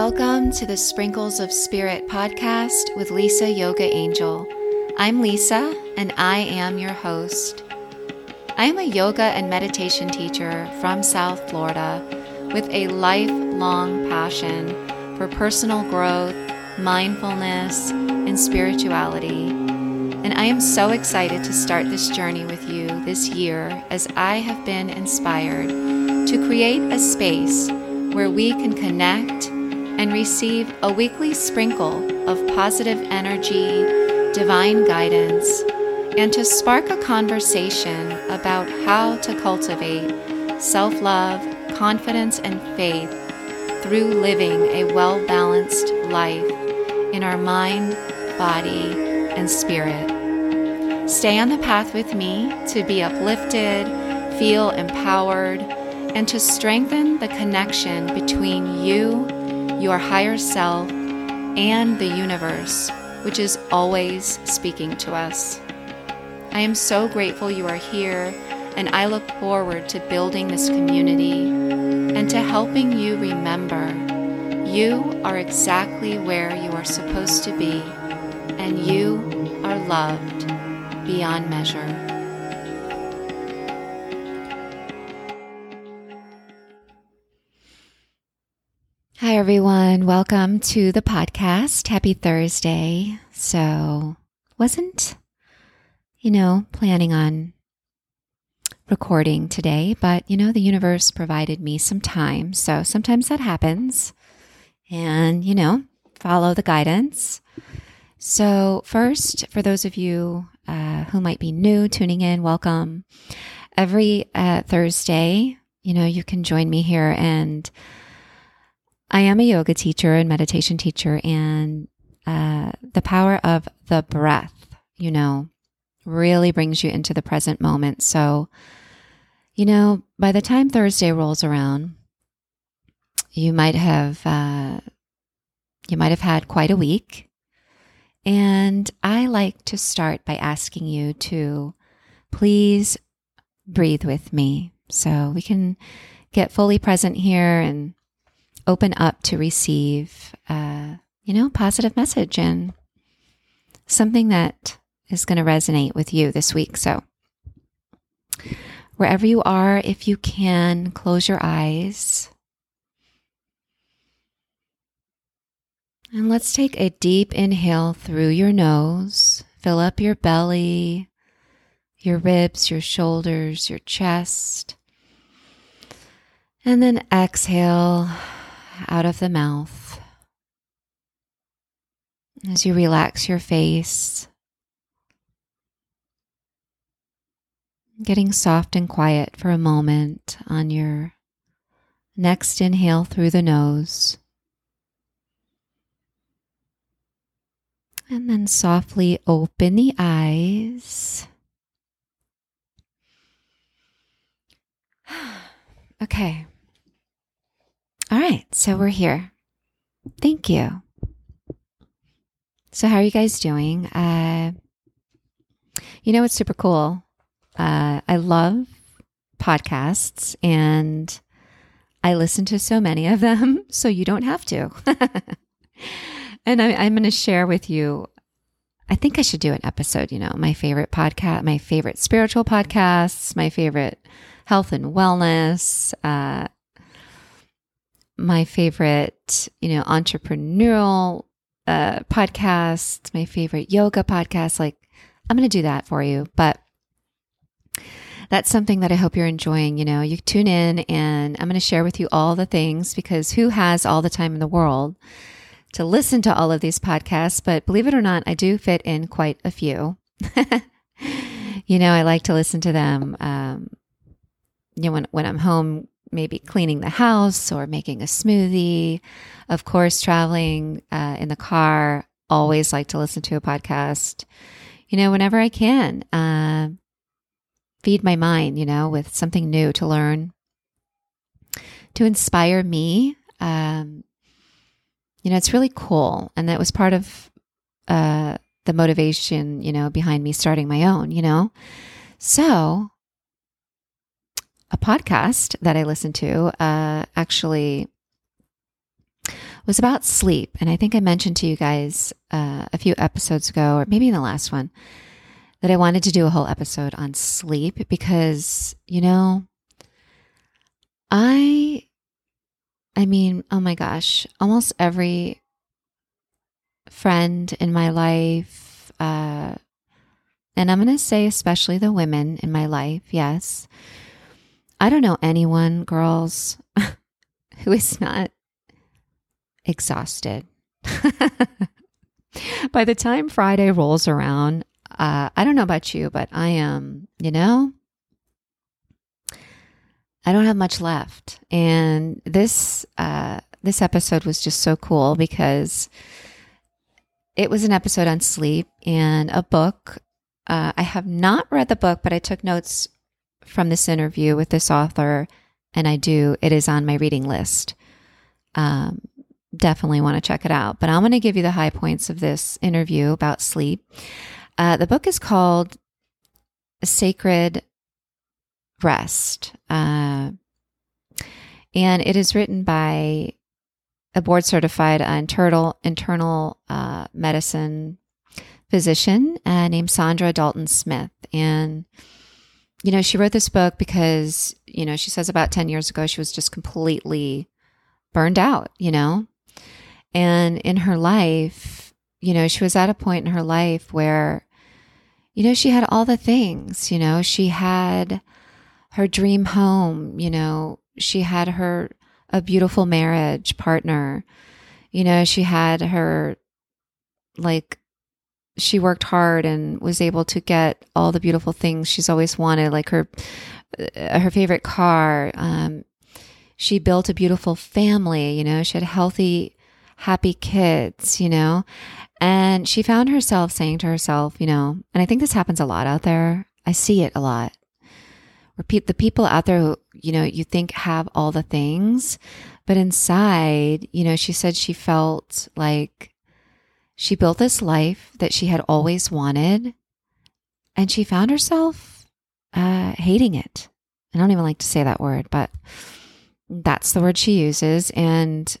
Welcome to the Sprinkles of Spirit podcast with Lisa Yoga Angel. I'm Lisa, and I am your host. I am a yoga and meditation teacher from South Florida with a lifelong passion for personal growth, mindfulness, and spirituality. And I am so excited to start this journey with you this year as I have been inspired to create a space where we can connect and receive a weekly sprinkle of positive energy, divine guidance, and to spark a conversation about how to cultivate self love, confidence, and faith through living a well balanced life in our mind, body, and spirit. Stay on the path with me to be uplifted, feel empowered, and to strengthen the connection between you your higher self, and the universe, which is always speaking to us. I am so grateful you are here, and I look forward to building this community and to helping you remember you are exactly where you are supposed to be, and you are loved beyond measure. Everyone. Welcome to the podcast. Happy Thursday. So, wasn't, you know, planning on recording today, but, you know, the universe provided me some time. So sometimes that happens. And, you know, follow the guidance. So, first, for those of you uh, who might be new tuning in, welcome. Every uh, Thursday, you know, you can join me here and I am a yoga teacher and meditation teacher, and uh, the power of the breath, you know, really brings you into the present moment. So, you know, by the time Thursday rolls around, you might have uh, you might have had quite a week, and I like to start by asking you to please breathe with me, so we can get fully present here and open up to receive, uh, you know, positive message and something that is going to resonate with you this week. So, wherever you are, if you can, close your eyes. And let's take a deep inhale through your nose. Fill up your belly, your ribs, your shoulders, your chest. And then exhale out of the mouth. As you relax your face, getting soft and quiet for a moment on your next inhale through the nose. And then softly open the eyes. okay. All right, so we're here. Thank you. So, how are you guys doing? Uh, you know, it's super cool. Uh, I love podcasts and I listen to so many of them, so you don't have to. and I, I'm going to share with you. I think I should do an episode, you know, my favorite podcast, my favorite spiritual podcasts, my favorite health and wellness, uh, my favorite, you know, entrepreneurial uh, podcast, my favorite yoga podcast. Like, I'm going to do that for you. But that's something that I hope you're enjoying. You know, you tune in and I'm going to share with you all the things because who has all the time in the world to listen to all of these podcasts? But believe it or not, I do fit in quite a few. you know, I like to listen to them. Um, you know, when, when I'm home maybe cleaning the house or making a smoothie. Of course, traveling uh, in the car, always like to listen to a podcast, you know, whenever I can. Uh, feed my mind, you know, with something new to learn, to inspire me. Um, you know, it's really cool. And that was part of uh, the motivation, you know, behind me starting my own, you know. So a podcast that I listened to uh, actually was about sleep. And I think I mentioned to you guys uh, a few episodes ago, or maybe in the last one, that I wanted to do a whole episode on sleep because, you know, I, I mean, oh my gosh, almost every friend in my life, uh, and I'm going to say, especially the women in my life, yes. I don't know anyone, girls, who is not exhausted. By the time Friday rolls around, uh, I don't know about you, but I am, you know, I don't have much left. And this, uh, this episode was just so cool because it was an episode on sleep and a book uh, I have not read the book, but I took notes from this interview with this author, and I do. It is on my reading list. Um, definitely want to check it out. But I'm going to give you the high points of this interview about sleep. Uh, the book is called Sacred Rest, uh, and it is written by a board certified internal internal uh, medicine physician uh, named Saundra Dalton Smith. And, you know, she wrote this book because, you know, she says about 10 years ago, she was just completely burned out, you know? And in her life, you know, she was at a point in her life where, you know, she had all the things, you know, she had her dream home, you know, she had her, a beautiful marriage partner, you know, she had her like she worked hard and was able to get all the beautiful things she's always wanted, like her uh, her favorite car. Um, she built a beautiful family. You know, she had healthy, happy kids. You know, and she found herself saying to herself, you know, and I think this happens a lot out there. I see it a lot. Pe- the people out there who, you know, you think have all the things, but inside, you know, she said she felt like she built this life that she had always wanted, and she found herself uh, hating it. I don't even like to say that word, but that's the word she uses. And,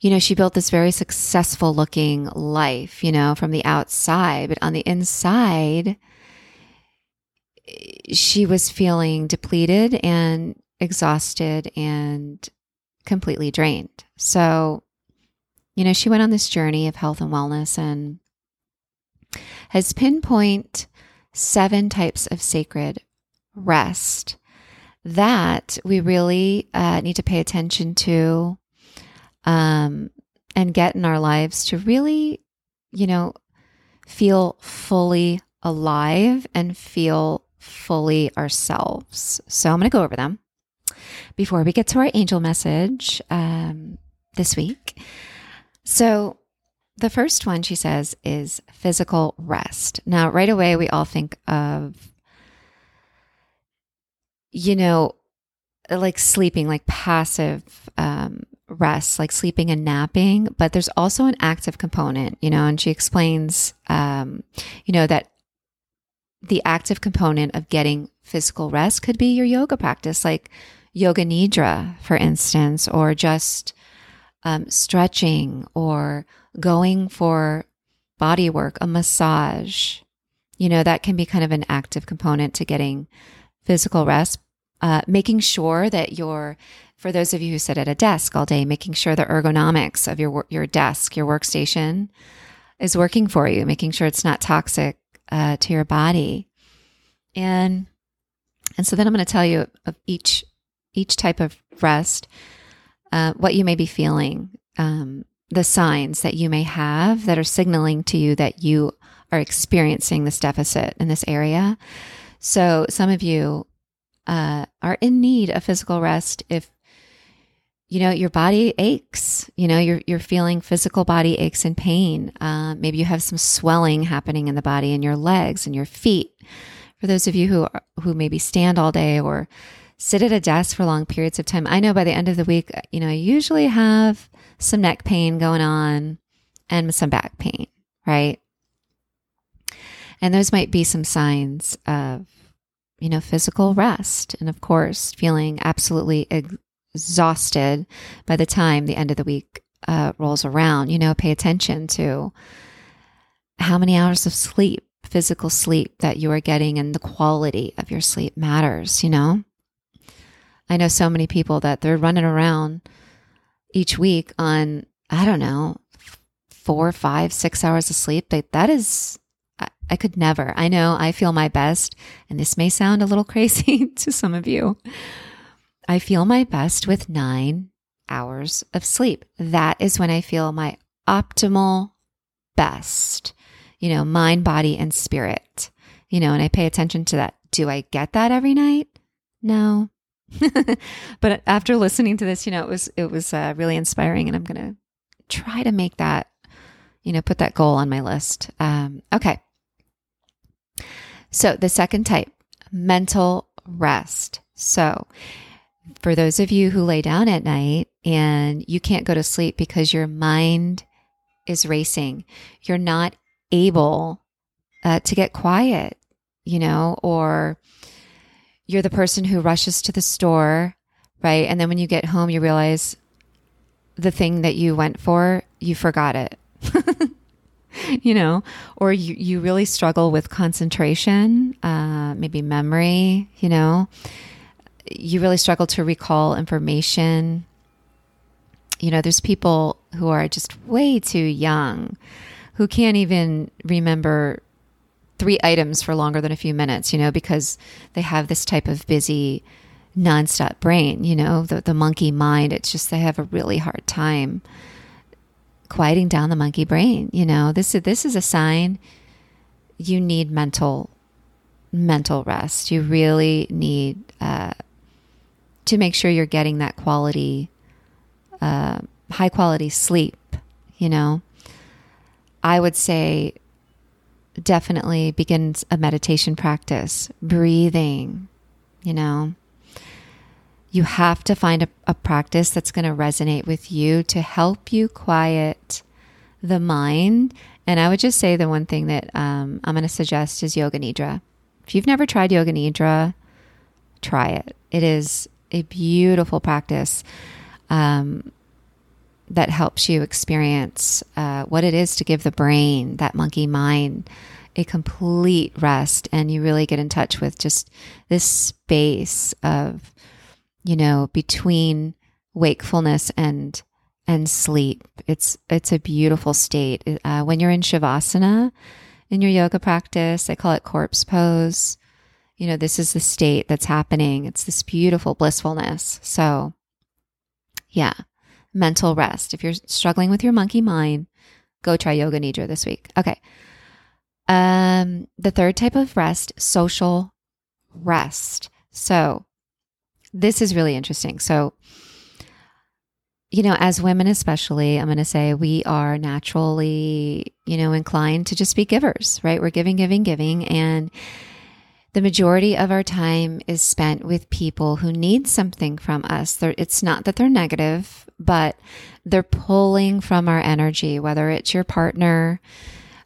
you know, she built this very successful looking life, you know, from the outside, but on the inside, she was feeling depleted and exhausted and completely drained. So, you know, she went on this journey of health and wellness and has pinpoint seven types of sacred rest that we really uh, need to pay attention to um, and get in our lives to really, you know, feel fully alive and feel fully ourselves. So I'm going to go over them before we get to our angel message um, this week. So, the first one she says is physical rest. Now, right away, we all think of, you know, like sleeping, like passive um, rest, like sleeping and napping, but there's also an active component, you know, and she explains, um, you know, that the active component of getting physical rest could be your yoga practice, like yoga nidra, for instance, or just um, stretching or going for body work, a massage, you know, that can be kind of an active component to getting physical rest. Uh, making sure that you're, for those of you who sit at a desk all day, making sure the ergonomics of your your desk, your workstation, is working for you. Making sure it's not toxic uh, to your body, and and so then I'm going to tell you of each each type of rest uh, what you may be feeling, um, the signs that you may have that are signaling to you that you are experiencing this deficit in this area. So, some of you uh, are in need of physical rest if you know your body aches you know you're, you're feeling physical body aches and pain uh, maybe you have some swelling happening in the body in your legs and your feet for those of you who are, who maybe stand all day or sit at a desk for long periods of time. I know by the end of the week, you know, I usually have some neck pain going on and some back pain, right? And those might be some signs of, you know, physical rest. And of course, feeling absolutely exhausted by the time the end of the week uh, rolls around. You know, pay attention to how many hours of sleep, physical sleep that you are getting, and the quality of your sleep matters, you know? I know so many people that they're running around each week on, I don't know, four, five, six hours of sleep. That, that is, I, I could never. I know I feel my best, and this may sound a little crazy to some of you. I feel my best with nine hours of sleep. That is when I feel my optimal best, you know, mind, body, and spirit, you know, and I pay attention to that. Do I get that every night? No. but after listening to this, you know, it was, it was uh, really inspiring and I'm to try to make that, you know, put that goal on my list. Um, okay. So the second type, mental rest. So for those of you who lay down at night and you can't go to sleep because your mind is racing, you're not able uh, to get quiet, you know, or you're the person who rushes to the store, right? And then when you get home, you realize the thing that you went for, you forgot it. you know, or you, you really struggle with concentration, uh, maybe memory, you know, you really struggle to recall information. You know, there's people who are just way too young who can't even remember three items for longer than a few minutes, you know, because they have this type of busy, nonstop brain, you know, the, the monkey mind. It's just they have a really hard time quieting down the monkey brain. You know, this is this is a sign you need mental mental rest. You really need uh, to make sure you're getting that quality, uh, high quality sleep. You know, I would say definitely begins a meditation practice, breathing, you know. You have to find a, a practice that's going to resonate with you to help you quiet the mind. And I would just say the one thing that um, I'm going to suggest is Yoga Nidra. If you've never tried Yoga Nidra, try it. It is a beautiful practice um, that helps you experience uh, what it is to give the brain, that monkey mind, a complete rest. And you really get in touch with just this space of, you know, between wakefulness and and sleep. It's it's a beautiful state. Uh, when you're in shavasana in your yoga practice, I call it corpse pose you know, this is the state that's happening. It's this beautiful blissfulness. So, yeah, mental rest. If you're struggling with your monkey mind, go try Yoga Nidra this week. Okay. Um, the third type of rest, social rest. So, this is really interesting. So, you know, as women, especially, I'm going to say we are naturally, you know, inclined to just be givers, right? We're giving, giving, giving. And the majority of our time is spent with people who need something from us. They're, it's not that they're negative, but they're pulling from our energy, whether it's your partner,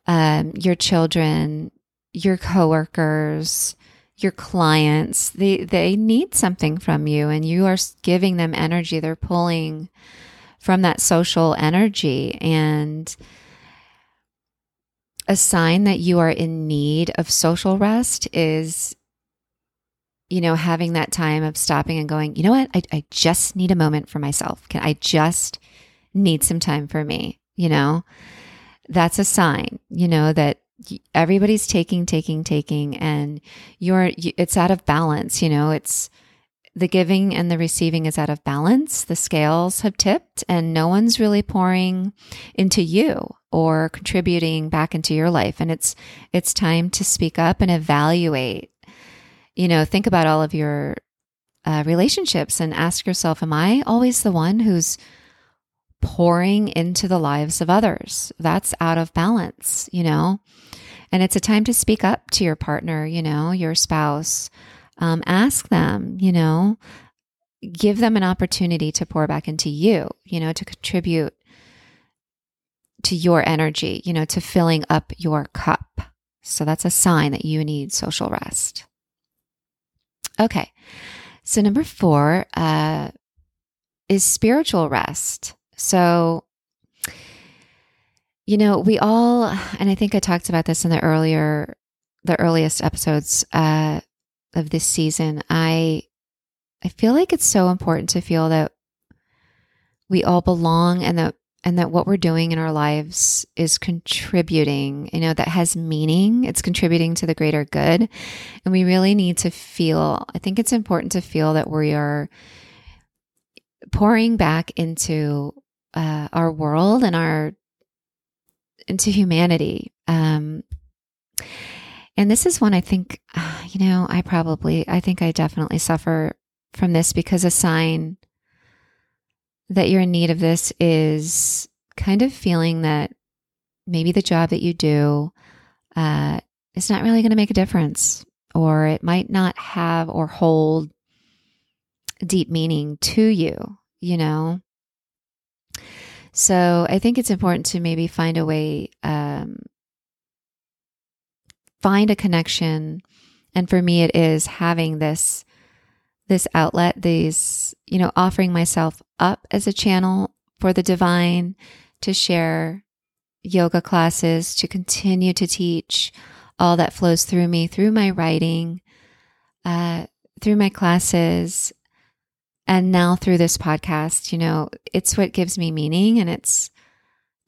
um, your children, your coworkers, your clients. They, they need something from you and you are giving them energy. They're pulling from that social energy. And, a sign that you are in need of social rest is, you know, having that time of stopping and going, you know what? I, I just need a moment for myself. Can I just need some time for me? You know, that's a sign, you know, that everybody's taking, taking, taking, and you're, it's out of balance. You know, it's, the giving and the receiving is out of balance. The scales have tipped and no one's really pouring into you or contributing back into your life. And it's, it's time to speak up and evaluate. You know, think about all of your uh, relationships and ask yourself, am I always the one who's pouring into the lives of others? That's out of balance, you know? And it's a time to speak up to your partner, you know, your spouse um, ask them, you know, give them an opportunity to pour back into you, you know, to contribute to your energy, you know, to filling up your cup. So that's a sign that you need social rest. Okay. So, number four, uh, is spiritual rest. So, you know, we all, and I think I talked about this in the earlier, the earliest episodes uh, of this season. I, I feel like it's so important to feel that we all belong and that and that what we're doing in our lives is contributing, you know, that has meaning. It's contributing to the greater good. And we really need to feel, I think it's important to feel that we are pouring back into uh, our world and our, into humanity. Um, and this is one I think, you know, I probably, I think I definitely suffer from this because a sign that you're in need of this is kind of feeling that maybe the job that you do uh, is not really going to make a difference, or it might not have or hold deep meaning to you, you know? So I think it's important to maybe find a way, um, find a connection. And for me, it is having this this outlet, these, you know, offering myself up as a channel for the divine to share yoga classes, to continue to teach all that flows through me, through my writing, uh, through my classes, and now through this podcast. You know, it's what gives me meaning and it's,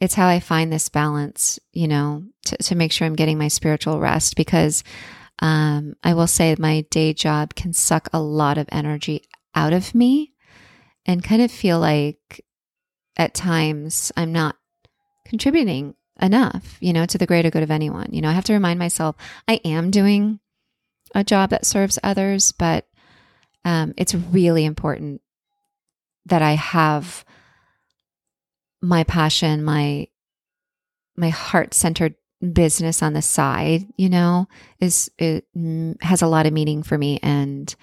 it's how I find this balance, you know, to, to make sure I'm getting my spiritual rest because um, I will say my day job can suck a lot of energy out of me and kind of feel like at times I'm not contributing enough, you know, to the greater good of anyone. You know, I have to remind myself I am doing a job that serves others, but um, it's really important that I have my passion, my my heart centered business on the side, you know, is it mm, has a lot of meaning for me and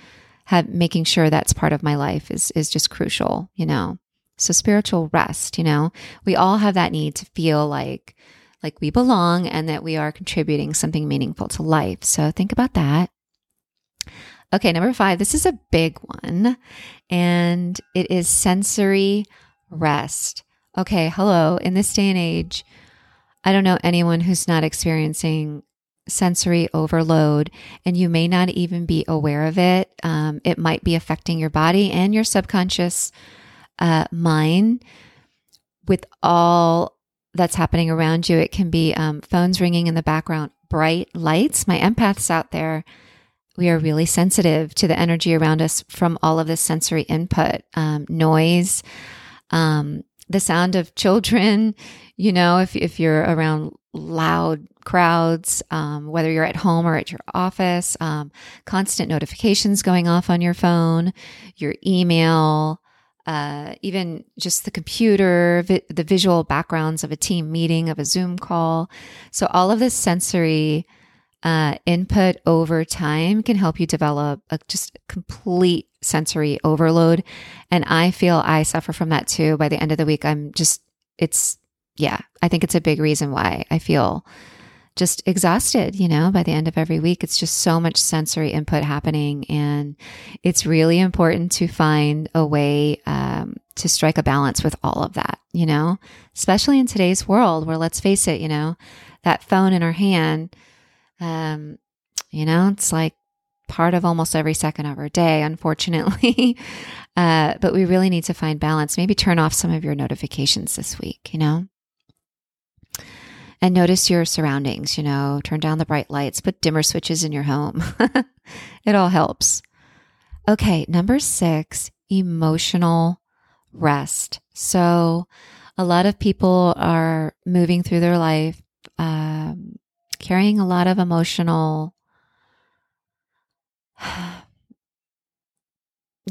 have making sure that's part of my life is is just crucial, you know. So spiritual rest, you know, we all have that need to feel like like we belong and that we are contributing something meaningful to life. So think about that. Okay, number 5, this is a big one and it is sensory rest. Okay, hello, in this day and age, I don't know anyone who's not experiencing sensory overload, and you may not even be aware of it. Um, it might be affecting your body and your subconscious uh, mind with all that's happening around you. It can be um, phones ringing in the background, bright lights. My empaths out there, we are really sensitive to the energy around us from all of this sensory input, um, noise, um, the sound of children, you know, if, if you're around loud crowds, um, whether you're at home or at your office, um, constant notifications going off on your phone, your email, uh, even just the computer, vi- the visual backgrounds of a team meeting, of a Zoom call. So, all of this sensory uh, input over time can help you develop a just complete sensory overload. And I feel I suffer from that too. By the end of the week, I'm just, it's, yeah, I think it's a big reason why I feel just exhausted, you know, by the end of every week. It's just so much sensory input happening. And it's really important to find a way um, to strike a balance with all of that, you know, especially in today's world where, let's face it, you know, that phone in our hand um, you know, it's like part of almost every second of our day, unfortunately. uh, but we really need to find balance. Maybe turn off some of your notifications this week, you know? And notice your surroundings, you know, turn down the bright lights, put dimmer switches in your home. it all helps. Okay, number six, emotional rest. So, a lot of people are moving through their life um, carrying a lot of emotional,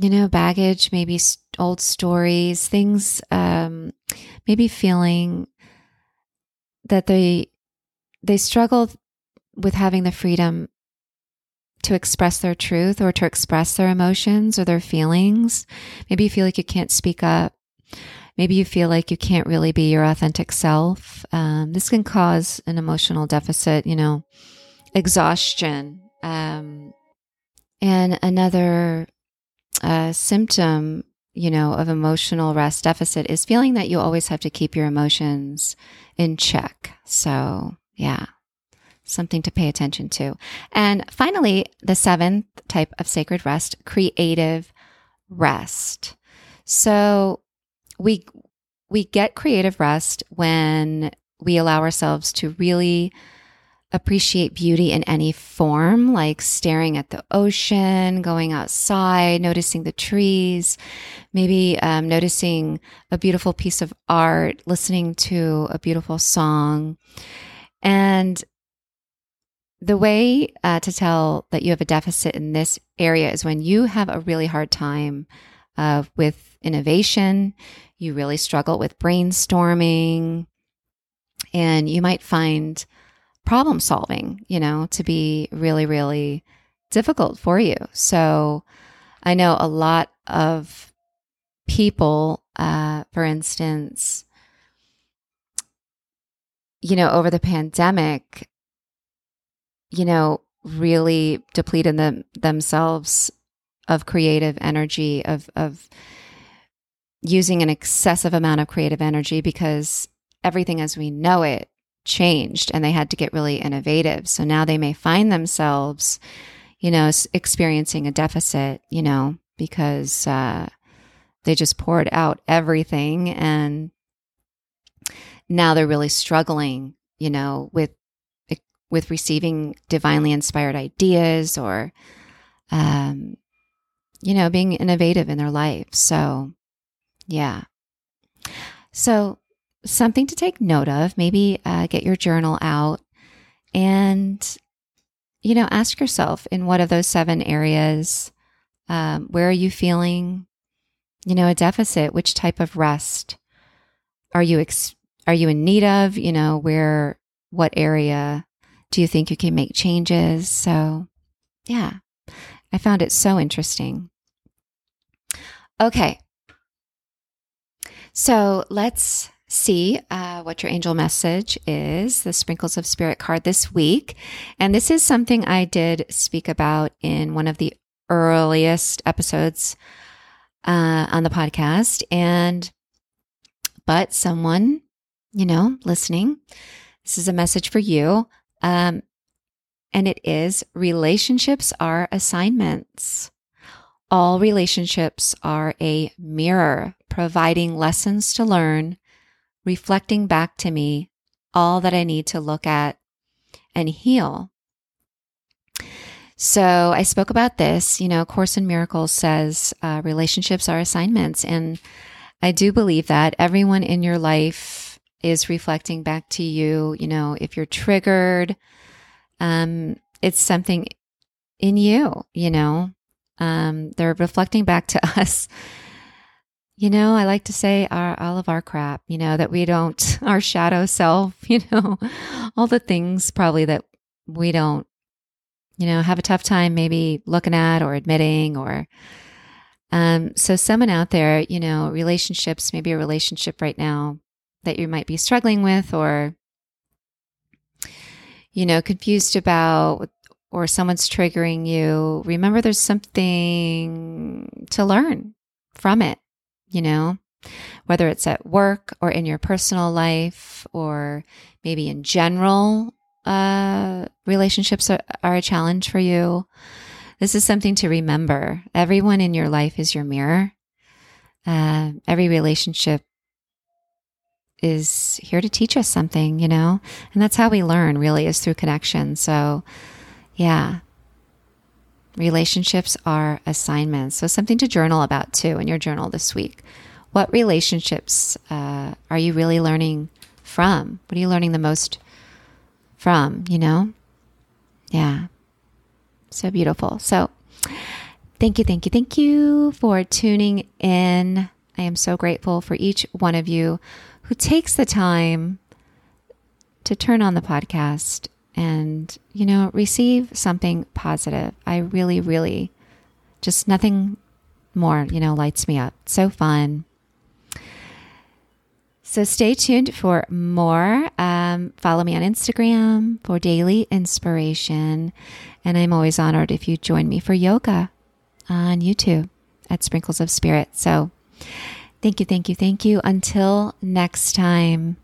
you know, baggage, maybe old stories, things, um, maybe feeling that they they struggle with having the freedom to express their truth or to express their emotions or their feelings. Maybe you feel like you can't speak up. Maybe you feel like you can't really be your authentic self. Um, this can cause an emotional deficit, you know, exhaustion. Um, and another uh, symptom you know, of emotional rest deficit is feeling that you always have to keep your emotions in check. So, yeah, something to pay attention to. And finally, the seventh type of sacred rest, creative rest. So, we we get creative rest when we allow ourselves to really appreciate beauty in any form, like staring at the ocean, going outside, noticing the trees, maybe um, noticing a beautiful piece of art, listening to a beautiful song. And the way uh, to tell that you have a deficit in this area is when you have a really hard time uh, with innovation, you really struggle with brainstorming, and you might find problem solving, you know, to be really, really difficult for you. So I know a lot of people, uh, for instance, you know, over the pandemic, you know, really depleted them, themselves of creative energy, of, of using an excessive amount of creative energy because everything as we know it changed and they had to get really innovative. So now they may find themselves, you know, experiencing a deficit, you know, because uh, they just poured out everything and now they're really struggling, you know, with with receiving divinely inspired ideas or um you know being innovative in their life so yeah so something to take note of. Maybe uh, get your journal out and, you know, ask yourself in what of those seven areas, um, where are you feeling, you know, a deficit? Which type of rest are you, ex- are you in need of? You know, where, what area do you think you can make changes? So, yeah, I found it so interesting. Okay. So let's see uh, what your angel message is, the Sprinkles of Spirit card this week. And this is something I did speak about in one of the earliest episodes uh, on the podcast. And, but someone, you know, listening, this is a message for you. Um, and it is relationships are assignments. All relationships are a mirror providing lessons to learn reflecting back to me all that I need to look at and heal. So I spoke about this. You know, Course in Miracles says uh, relationships are assignments. And I do believe that everyone in your life is reflecting back to you. You know, if you're triggered, um, it's something in you, you know, um, they're reflecting back to us you know, I like to say our, all of our crap, you know, that we don't, our shadow self, you know, all the things probably that we don't, you know, have a tough time maybe looking at or admitting or, um, so someone out there, you know, relationships, maybe a relationship right now that you might be struggling with or, you know, confused about or someone's triggering you, remember there's something to learn from it you know, whether it's at work or in your personal life or maybe in general, uh, relationships are, are a challenge for you. This is something to remember. Everyone in your life is your mirror. Uh, every relationship is here to teach us something, you know? And that's how we learn, really, is through connection. So, yeah, Relationships are assignments. So, something to journal about too in your journal this week. What relationships uh, are you really learning from? What are you learning the most from? You know? Yeah. So beautiful. So, thank you, thank you, thank you for tuning in. I am so grateful for each one of you who takes the time to turn on the podcast and, you know, receive something positive. I really, really just nothing more, you know, lights me up. So fun. So stay tuned for more. Um, follow me on Instagram for daily inspiration. And I'm always honored if you join me for yoga on YouTube at Sprinkles of Spirit. So Thank you, thank you, thank you. Until next time,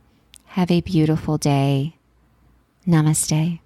have a beautiful day. Namaste.